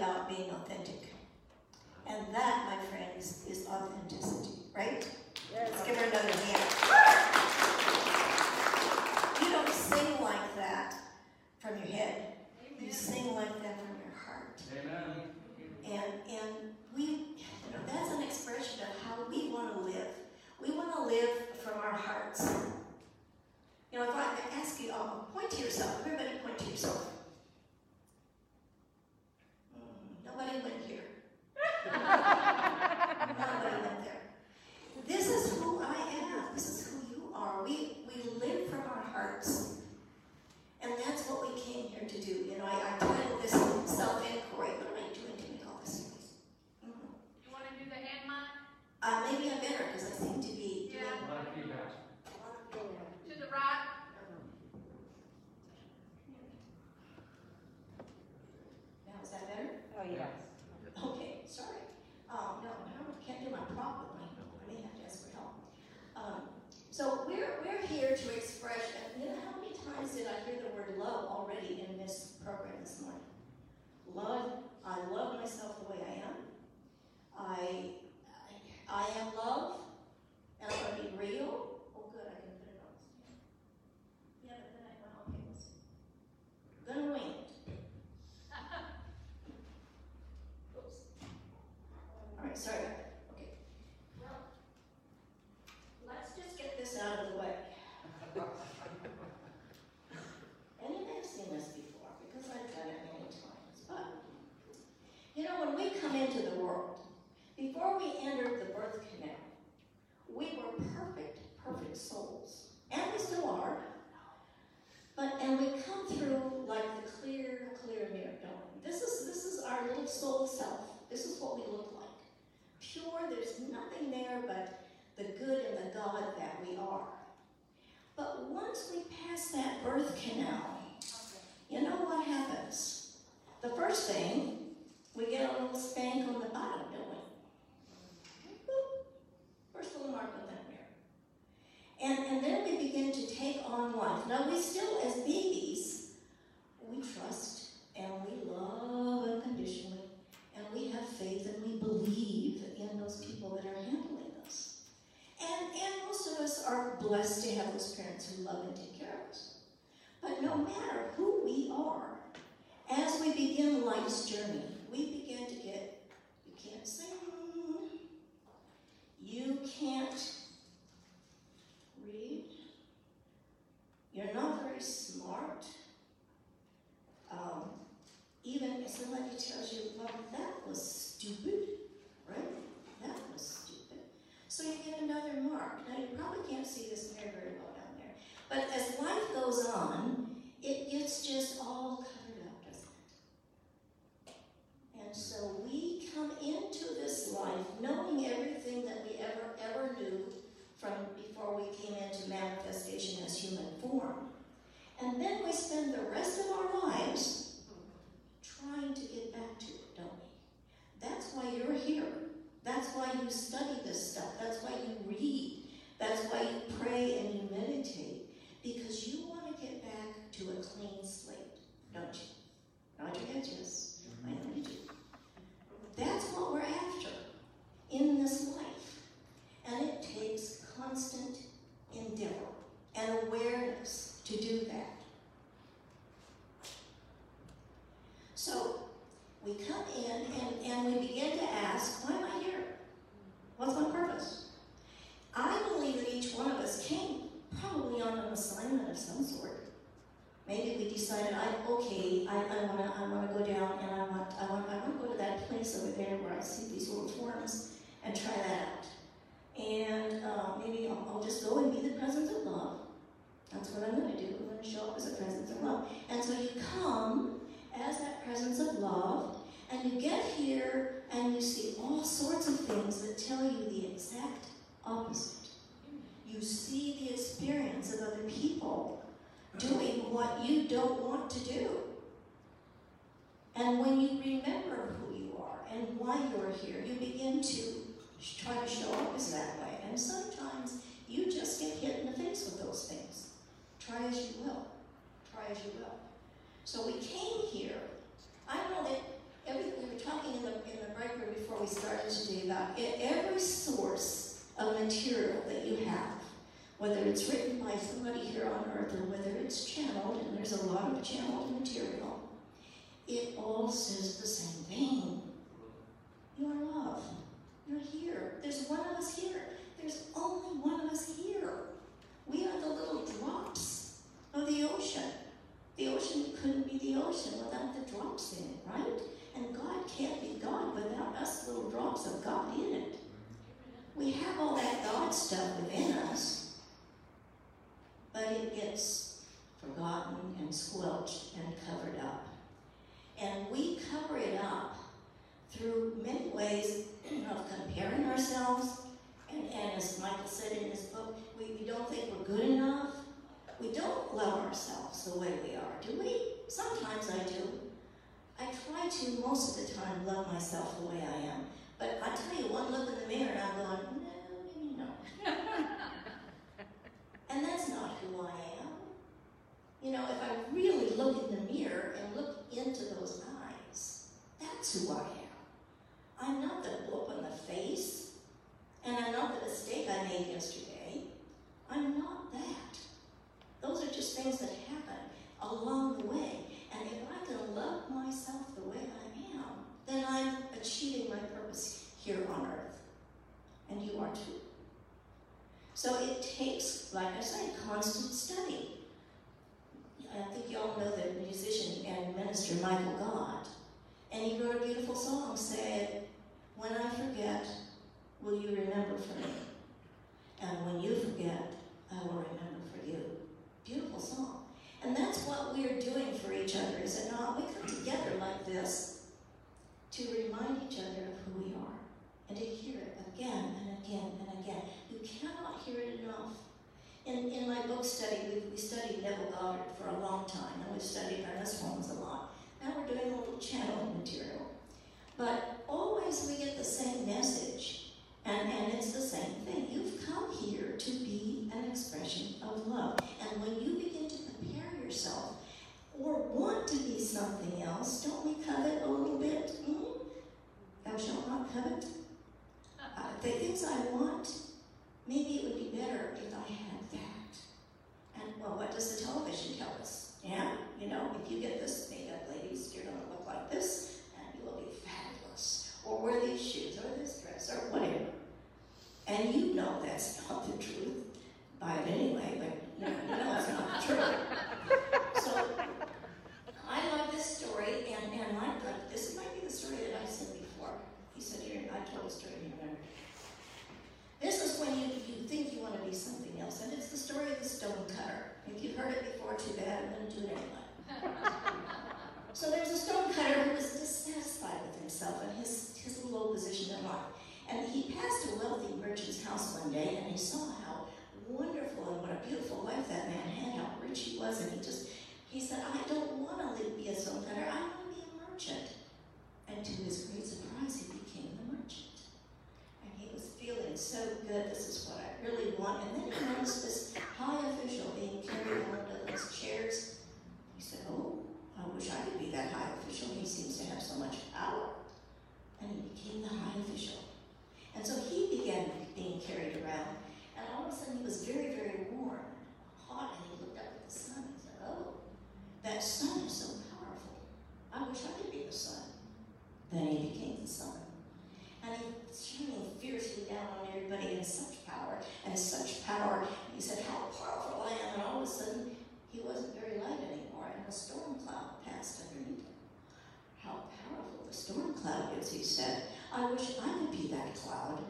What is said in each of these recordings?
about being authentic. And that, my friends, is authenticity, right? Yes. Let's give her another hand. You don't sing like that from your head. You sing like that from your heart. Amen. And and we, you know, that's an expression of how we want to live. We want to live from our hearts. You know, if I ask you, oh, point to yourself. Everybody point to yourself. Mm, nobody went here. nobody went there. This is who I am. This is who you are. We we live from our hearts. And that's what we came here to do. You know, I, I titled this self-inquiry. What am I doing to make all this noise? Mhm. You want to do the hand mic Uh, maybe I better because I seem to be doing Yeah. A lot of feedback. to the right? Now, is that better? Oh, yes. Okay, sorry. Um, no, I can't do my prop with my, I may have to ask for help. Um, so we're, we're here to express, and you know, how many times did I hear the word love already in this program this morning? Love, I love myself the way I am. I, I, I am love, and I'm gonna be real. Oh, good, I can put it on. Yeah, but then I went, okay, let's see. Gonna wing it. Oops. All right, sorry about that. Okay. Well, let's just get this out of the way. And you may have seen this before because I've done it many times. But, you know, when we come into the world, before we entered the birth canal, we were perfect, perfect souls. And we still are. But, and we come through like the clear, clear mirror, we? This is, this is our little soul self. This is what we look like. Pure, there's nothing there but the good and the God that we are. But once we pass that birth canal, you know what happens? The first thing, we get a little spank on the bottom, don't we? Boop. First little mark on that mirror. And, and then we begin to take on life. Now, we still, as babies, we trust and we love unconditionally, and we have faith and we believe in those people that are handling us. And, and most of us are blessed to have those parents who love and take care of us. But no matter who we are, as we begin life's journey, we begin to get, you can't sing, you can't read, you're not very smart. Um, even if somebody tells you, well, that was stupid, right? That was stupid. So you get another mark. Now, you probably can't see this mirror very well down there. But as life goes on, it gets just all covered up, doesn't it? And so we come into this life knowing everything that we ever, ever knew from before we came into manifestation as human form. And then we spend the rest of our lives trying to get back to it, don't we? That's why you're here. That's why you study this stuff. That's why you read. That's why you pray and you meditate. Because you want to get back to a clean slate, don't you? Nod your head, yes. Mm-hmm. I know you do. That's what we're after in this life. And it takes constant endeavor and awareness to do that. So we come in and, and we begin to ask, why am I here? What's my purpose? I believe that each one of us came probably on an assignment of some sort. Maybe we decided, I okay, I, I wanna I wanna go down and I want I want I want to go to that place over there where I see these little forms and try that out. And uh, maybe I'll, I'll just go and be the presence of love. That's what I'm gonna do. I'm gonna show up as a presence of love. And so you come as that presence of love, and you get here and you see all sorts of things that tell you the exact opposite. You see the experience of other people doing what you don't want to do. And when you remember who you are and why you're here, you begin to try to show up as that way. And sometimes you just get hit in the face with those things. Try as you will. Try as you will. So we came here. I know that everything we were about every source of material that you have, whether it's written by somebody here on earth or whether it's channeled, and there's a lot of channeled material, it all says the same thing. You are love. You're here. There's one of us here. There's only one of us here. We are the little drops of the ocean. The ocean couldn't be the ocean without the drops in it, right? And God can't be God without us little drops of God in it. We have all that God stuff within us, but it gets forgotten and squelched and covered up. And we cover it up through many ways of comparing ourselves. And, and as Michael said in his book, we, we don't think we're good enough. We don't love ourselves the way we are, do we? Sometimes I do. I try to most of the time love myself the way I am. But I tell you, one look in the mirror and I'm going, no, maybe no. and that's not who I am. You know, if I really look in the mirror and look into those eyes, that's who I am. I'm not the whoop on the face, and I'm not the mistake I made yesterday. I'm not that. Those are just things that happen along the way. And if I can love myself the way I am, then I'm achieving my purpose here on earth. And you are too. So it takes, like I say, constant study. I think you all know the musician and minister Michael Gott. And he wrote a beautiful song saying, When I forget, will you remember for me? And when you forget, I will remember for you. Beautiful song. And that's what we're doing for each other, is it not? We come together like this to remind each other of who we are and to hear it again and again and again. You cannot hear it enough. In, in my book study, we, we studied Neville Goddard for a long time, and we've studied Ernest Holmes a lot. Now we're doing a little channeling material. But always we get the same message, and, and it's the same thing. You've come here to be an expression of love. And when you begin to yourself or want to be something else, don't we covet a little bit? Hmm? Thou shalt not covet. Uh, the things I want, maybe it would be better if I had that. And well, what does the television tell us? Yeah, you know, if you get this makeup, ladies, you're gonna look like this, and you will be fabulous. Or wear these shoes, or this dress, or whatever. And you know that's not the truth. Buy it anyway, but you know, you know it's not the truth. So I love this story, and, and I like this might be the story that I've said before. He said here, I told the story, you remember. This is when you, you think you want to be and it's the story of the stone cutter. If you've heard it before, too bad, I'm going to do it anyway. so there was a stone cutter who was dissatisfied with himself and his, his little old position in life. And he passed a wealthy merchant's house one day, and he saw how wonderful and what a beautiful life that man had, how rich he was, and he just, he said, I don't want to live, be a stone cutter, I want to be a merchant. And to his great surprise, he became the merchant. And he was feeling so good, this is what I really want. And then he noticed this high official being carried on one those chairs. He said, Oh, I wish I could be that high official. He seems to have so much power. And he became the high official. And so he began being carried around. And all of a sudden he was very, very warm, hot, and he looked up at the sun and he said, Oh, that sun is so powerful. I wish I could be the sun. Then he became the sun. And shining fiercely down on everybody in such power and such power. He said, How powerful I am. And all of a sudden, he wasn't very light anymore, and a storm cloud passed underneath him. How powerful the storm cloud is, he said. I wish I could be that cloud.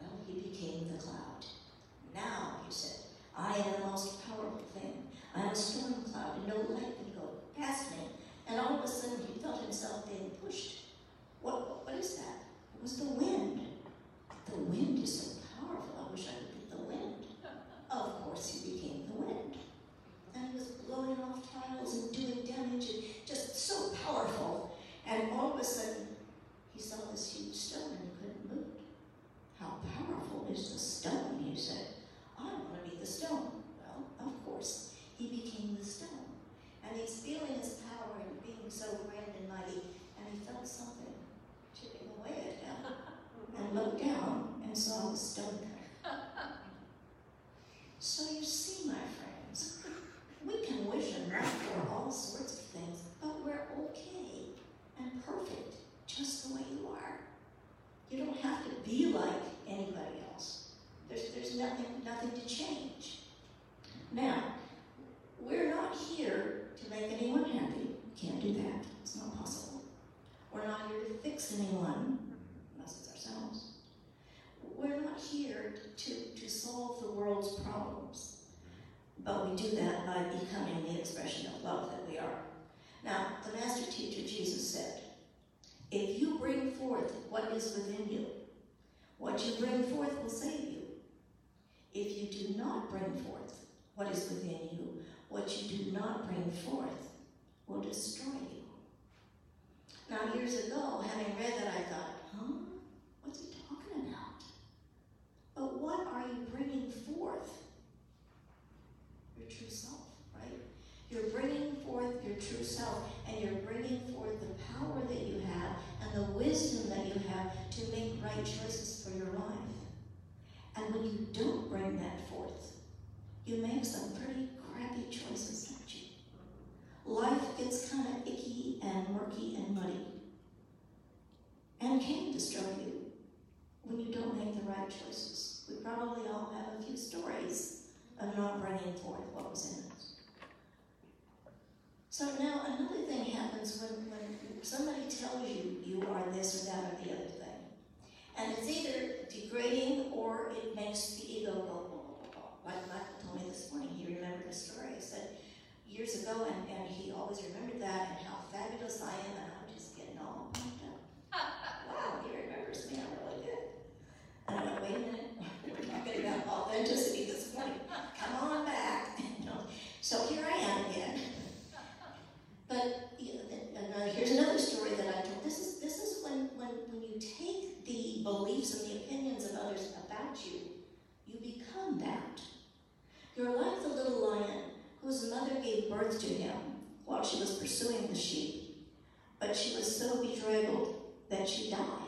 Well, he became the cloud. Now, he said, I am the most powerful thing. I am a storm cloud, and no light can go past me. And all of a sudden, he felt himself being pushed. What, what is that? Was the wind. The wind is so powerful. I wish I could be the wind. Of course, he became the wind. And he was blowing off tiles and doing damage and just so powerful. And all of a sudden, he saw this huge stone and he couldn't move it. How powerful is the stone? He said. I want to be the stone. Well, of course, he became the stone. And he's feeling his power and being so grand and mighty, and he felt something chipping away at him. And and saw the stone there. So you see, my friends, we can wish and pray for all sorts of things, but we're okay and perfect just the way you are. You don't have to be like anybody else. There's, there's nothing, nothing to change. Now, we're not here to make anyone happy. Can't do that. It's not possible. We're not here to fix anyone, unless it's ourselves. We're not here to, to solve the world's problems. But we do that by becoming the expression of love that we are. Now, the master teacher Jesus said, if you bring forth what is within you, what you bring forth will save you. If you do not bring forth what is within you, what you do not bring forth will destroy you. Now, years ago, having read that, I thought, huh? What's he talking about? But what are you bringing forth? Your true self, right? You're bringing forth your true self, and you're bringing forth the power that you have and the wisdom that you have to make right choices for your life. And when you don't bring that forth, you make some pretty crappy choices, don't you? Life gets kind of icky and murky and muddy and can destroy you when you don't make the right choices. We probably all have a few stories of not bringing forth what was in us. So now another thing happens when, when somebody tells you you are this or that or the other thing. And it's either degrading or it makes the ego go, blah, blah, blah, blah. like Michael told me this morning, he remembered a story. He said years ago, and, and he always remembered that and how fabulous I am, and I'm just getting all pumped up. wow, he remembers me, I'm really good. And I went, wait a minute, we're talking about authenticity this morning. Come on back. So here I am again. But you know, here's another story that I told. This is this is when, when when you take the beliefs and the opinions of others about you, you become that. You're like the little lion whose mother gave birth to him while she was pursuing the sheep, but she was so bedraggled that she died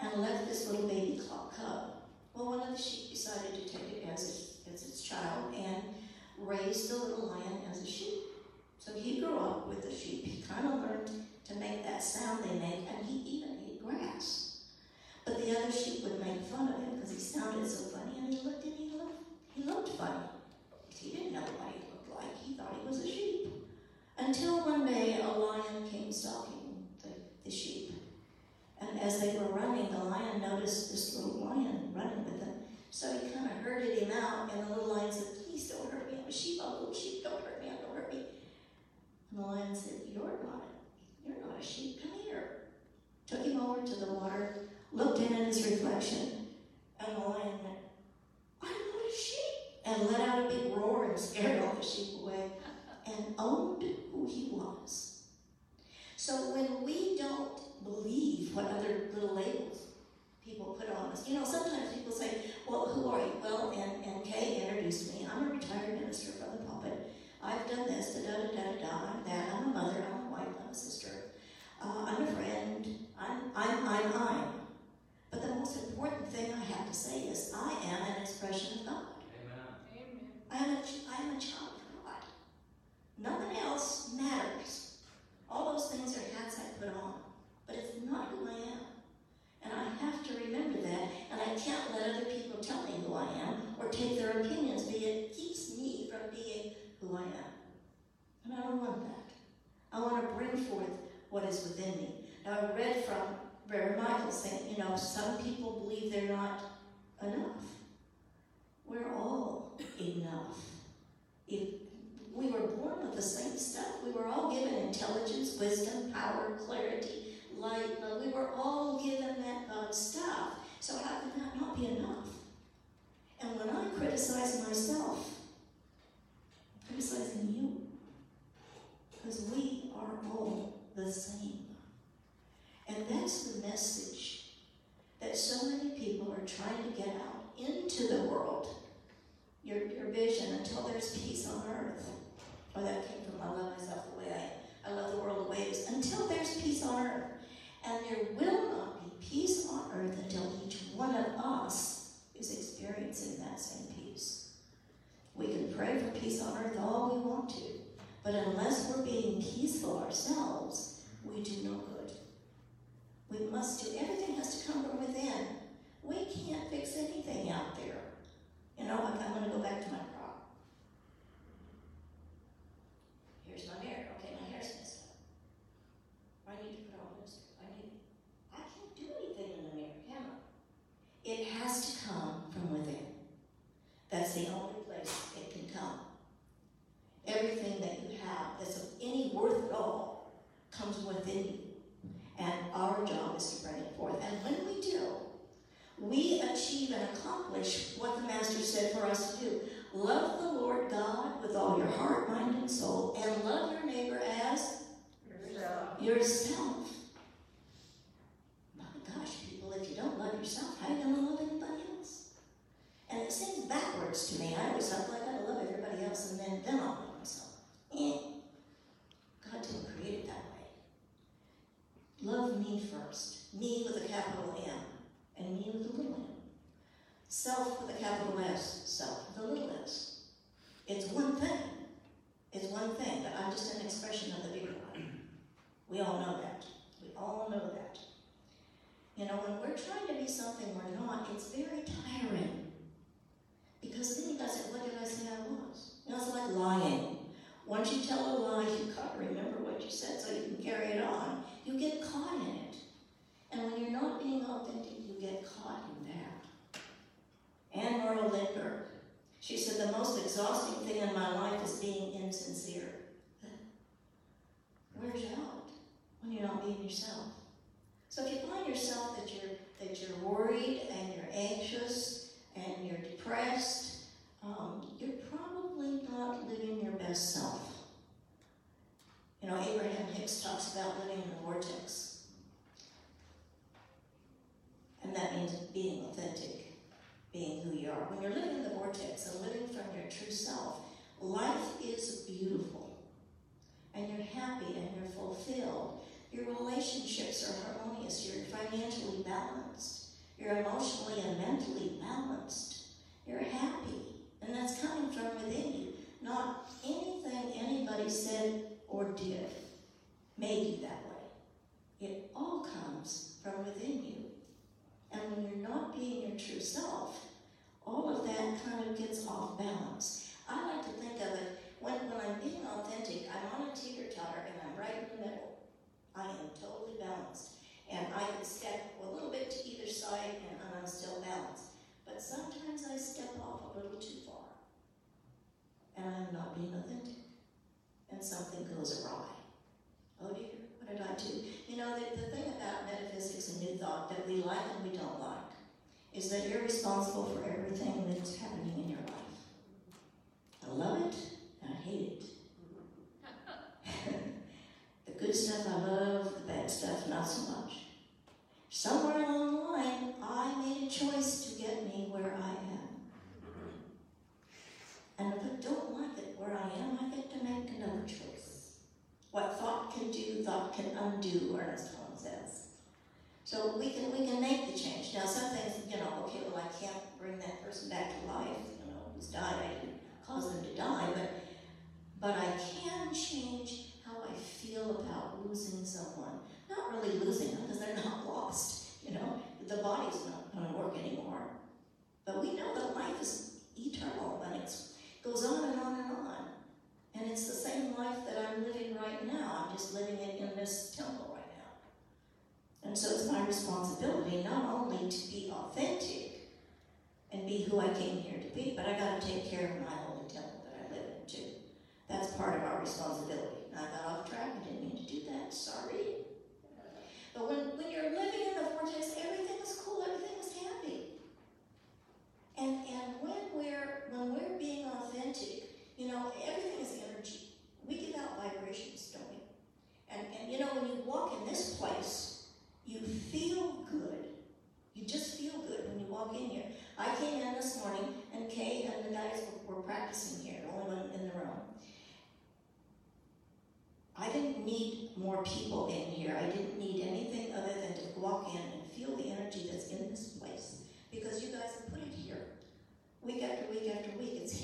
and left this little baby cub. cub. Well, one of the sheep decided to take it as its, as its child and raised the little lion as a sheep. So he grew up with the sheep. He kind of learned to make that sound they make, and he even ate grass. But the other sheep would make fun of him because he sounded so funny, and he looked and he looked, he looked funny. He didn't know what he looked like. He thought he was a sheep. Until one day a lion came stalking the, the sheep. And as they were running, the lion noticed this little lion running with him. So he kind of herded him out, and the little lion said, Please don't hurt me. I'm a sheep. I'm a little sheep. Don't hurt me. Don't hurt me. And the lion said, You're not, you're not a sheep. Come here. Took him over to the water, looked in at his reflection, and the lion went, I'm not a sheep. And let out a big roar and scared all the sheep away and owned who he was. So when we don't believe what other little labels people put on us, you know, sometimes people say, Well, who are you? Well, and, and Kay introduced me. I'm a retired minister from the pulpit. I've done this, da da da da da. I'm that. I'm a mother. I'm a wife. I'm a sister. Uh, I'm a friend. I'm, I'm, I'm, I'm. But the most important thing I have to say is I am an expression of God. Amen. I am a, ch- I am a child of God. Nothing else matters. All those things are hats I put on, but it's not who I am. And I have to remember that, and I can't let other people tell me who I am or take their opinions, but it keeps me from being who I am. And I don't want that. I want to bring forth what is within me. Now, I read from Reverend Michael saying, you know, some people believe they're not enough. We're all enough. If we were born with the same stuff, we were all given intelligence, wisdom, power, clarity, light. love. We were all given that God stuff. So how could that not be enough? And when I criticize myself, criticizing you. Because we are all the same. And that's the message that so many people are trying to get out into the world. Your, your vision until there's peace on earth. Or that came from I love myself the way I. I love the world the way it is. Until there's peace on earth. And there will not be peace on earth until each one of us is experiencing that same peace. We can pray for peace on earth all we want to, but unless we're being peaceful ourselves, we do no good. We must do, everything has to come from within. We can't fix anything out there. You know, I'm, I'm gonna go back to my crop. Here's my mirror. Okay, my hair's messed up. I need to put on this. I need. I can't do anything in the mirror, can I? It has to come from within. That's the only place it can come. Everything that you have that's of any worth at all comes within you. And our job is to bring it forth. And when we do, we achieve and accomplish what the Master said for us to do. Love the Lord God with all your heart, mind, and soul, and love your neighbor as Yourself. yourself. Backwards to me. I always thought, well, I got to love everybody else and then, then I'll love myself. Eh. God didn't create it that way. Love me first. Me with a capital M and me with a little m. Self with a capital S, self with a little s. It's one thing. It's one thing, but I'm just an expression of the bigger one. We all know that. We all know that. You know, when we're trying to be something we're not, it's very tiring. Because then he does it, what did I say I was? You know, it's like lying. Once you tell a lie, you can't remember what you said so you can carry it on. You get caught in it. And when you're not being authentic, you get caught in that. Anne Morrow Lindbergh, she said, the most exhausting thing in my life is being insincere. Wears you out when you're not being yourself. So if you find yourself that you're that you're worried and you're anxious and you're depressed, um, you're probably not living your best self. You know, Abraham Hicks talks about living in the vortex. And that means being authentic, being who you are. When you're living in the vortex and living from your true self, life is beautiful. And you're happy and you're fulfilled. Your relationships are harmonious. You're financially balanced. You're emotionally and mentally balanced. You're happy. And that's coming from within you. Not anything anybody said or did made you that way. It all comes from within you. And when you're not being your true self, all of that kind of gets off balance. I like to think of it when, when I'm being authentic, I'm on a teeter totter and I'm right in the middle. I am totally balanced. And I can step a little bit to either side and I'm still balanced. But sometimes I step off a little too far. And I'm not being authentic. And something goes awry. Oh dear, what did I do? You know, the, the thing about metaphysics and new thought that we like and we don't like is that you're responsible for everything that's happening in your life. I love it and I hate it. the good stuff I love, the bad stuff not so much. Somewhere along the line, I made a choice to get me where I am. And if I don't like it where I am, I get to make another choice. What thought can do, thought can undo, Ernest Holmes says. So we can we can make the change. Now some things, you know, okay, well I can't bring that person back to life, you know, who's died, I didn't cause them to die, but but I can change how I feel about losing someone. Not really losing them because they're not lost, you know. The body's not going to work anymore. But we know that life is eternal and it goes on and on and on. And it's the same life that I'm living right now. I'm just living it in this temple right now. And so it's my responsibility not only to be authentic and be who I came here to be, but I got to take care of my holy temple that I live in too. That's part of our responsibility. I got off track. I didn't mean to do that. Sorry. But when, when you're living in the vortex, everything is cool. Everything is happy. And and when we're when we're being authentic, you know, everything is energy. We give out vibrations, don't we? And and you know, when you walk in this place, you feel good. You just feel good when you walk in here. I came in this morning, and Kay and the guys were, were practicing here, the only one in the room. I didn't need more people in here. I didn't need anything other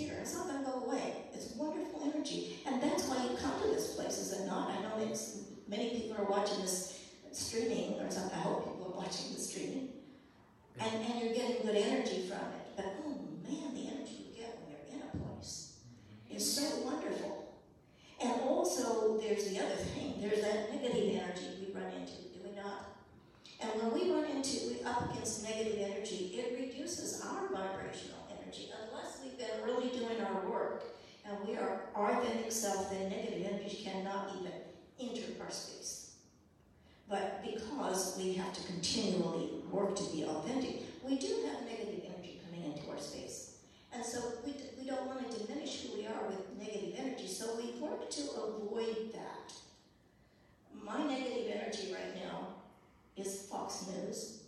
here. It's not going to go away. It's wonderful energy. And that's why you come to this place, is it not? I know it's, many people are watching this streaming, or something. I hope people are watching the streaming. And, and you're getting good energy from it. But oh man, the energy you get when you're in a place mm-hmm. is so wonderful. And also, there's the other thing. There's that negative energy we run into, do we not? And when we run into, we up against negative energy, it reduces our vibrational energy. Unless we've been really doing our work and we are our authentic self, then negative energy cannot even enter our space. But because we have to continually work to be authentic, we do have negative energy coming into our space. And so we, we don't want to diminish who we are with negative energy, so we work to avoid that. My negative energy right now is Fox News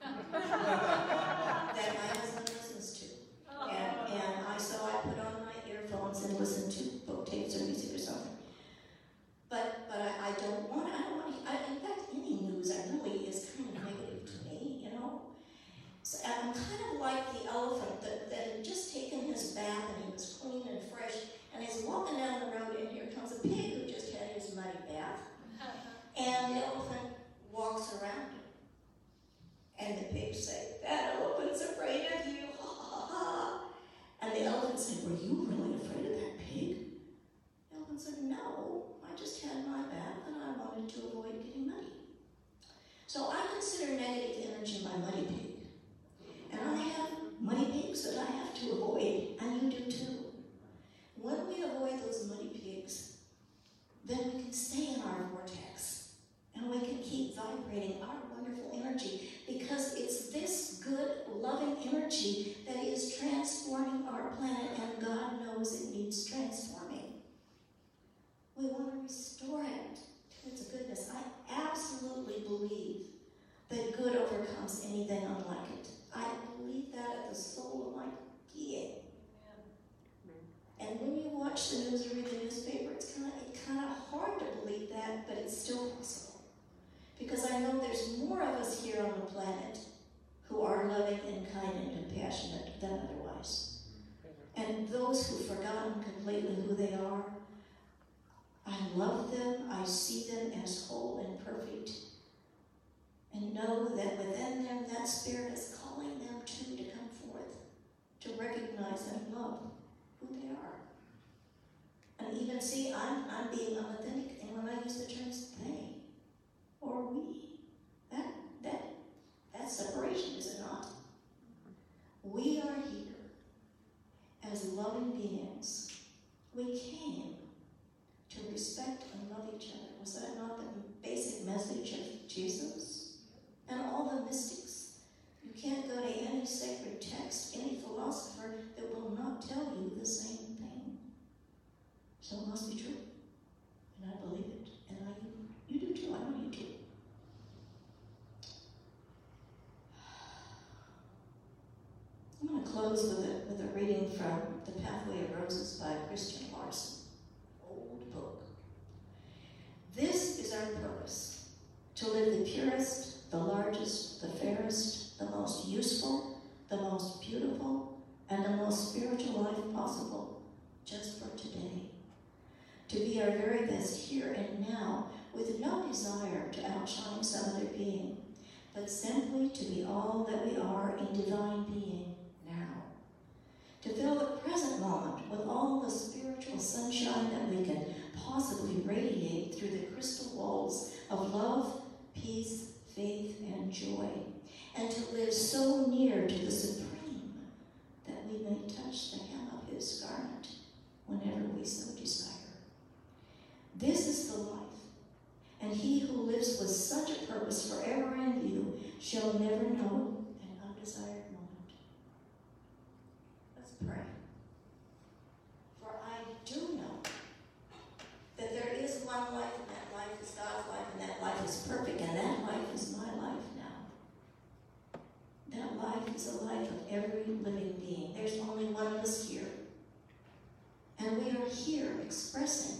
that my husband listens to. And, and I, so I put on my earphones and listen to book tapes or music or something. But, but I, I don't want, I don't want, I, in fact, any news I really is kind of negative to me, you know? So I'm kind of like the elephant that, that had just taken his bath and he was clean and fresh, and he's walking down the road and here comes a pig who just had his muddy bath. And the elephant walks around him. And the pigs say, That elephant's afraid of you, ha ha ha. And the elephant said, Were you really afraid of that pig? The elephant said, No, I just had my bath and I wanted to avoid getting muddy. So Negative energy my money pig. And I have muddy pigs that I have to avoid, and you do too. When we avoid those muddy pigs, then we can stay in our vortex and we can keep vibrating our wonderful energy because it's this good, loving energy that is transforming our planet, and God knows it needs transforming. We want to restore it to its goodness. I absolutely believe that good overcomes anything unlike it. I believe that at the soul of my being. And when you watch the news or read the newspaper, it's kind of it's kind of hard to believe that, but it's still possible. Because I know there's more of us here on the planet who are loving and kind and compassionate than otherwise. And those who've forgotten completely who they are, I love them, I see them as whole and perfect, and know that within them that spirit is calling them too to come forth, to recognize and love who they are. And even see, I'm, I'm being unauthentic, and when I use the terms they or we, that, that, that separation, is it not? We are here as loving beings. We came to respect and love each other. Was that not the basic message of Jesus? And all the mystics. You can't go to any sacred text, any philosopher that will not tell you the same thing. So it must be true. And I believe it. And I you do too. I know you do. I'm going to close with a, with a reading from The Pathway of Roses by Christian Larson. Old book. This is our purpose to live the purest, the largest, the fairest, the most useful, the most beautiful, and the most spiritual life possible just for today. To be our very best here and now with no desire to outshine some other being, but simply to be all that we are in divine being now. To fill the present moment with all the spiritual sunshine that we can possibly radiate through the crystal walls of love, peace, faith, and joy, and to live so near to the Supreme that we may touch the hem of His garment whenever we so desire. This is the life, and he who lives with such a purpose forever in view shall never know an undesired moment. Let's pray. For I do know that there is one life, and that life is God's life, and that life is perfect, and that life is my life now. That life is a life of every living being. There's only one of us here. And we are here expressing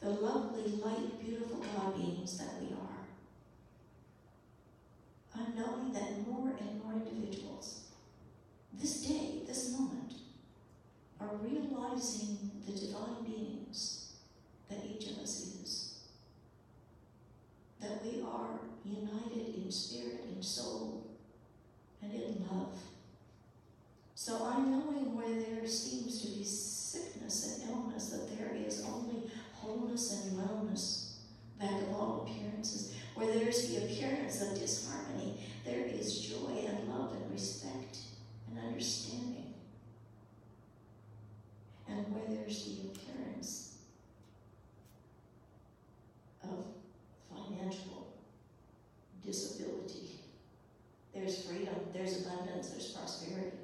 the lovely, light, beautiful God beings that we are. Unknowing that more and more individuals, this day, this moment, are realizing the divine beings that each of us is. That we are united in spirit, in soul, and in love. So I'm knowing where there seems to be sickness and illness, that there is only wholeness and wellness back of all appearances. Where there's the appearance of disharmony, there is joy and love and respect and understanding. And where there's the appearance of financial disability, there's freedom, there's abundance, there's prosperity.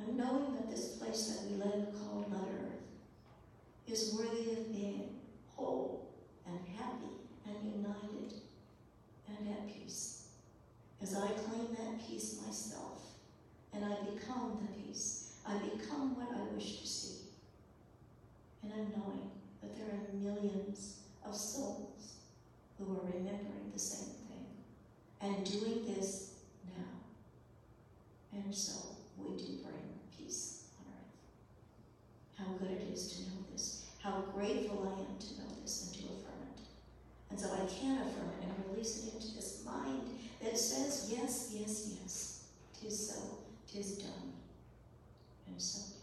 I'm knowing that this place that we live called Mother Earth is worthy of being whole and happy and united and at peace. As I claim that peace myself and I become the peace, I become what I wish to see. And I'm knowing that there are millions of souls who are remembering the same thing and doing this now. And so we do bring peace on earth. How good it is to know this. How grateful I am to know this and to affirm it. And so I can affirm it and release it into this mind that says, yes, yes, yes, tis so, tis done. And so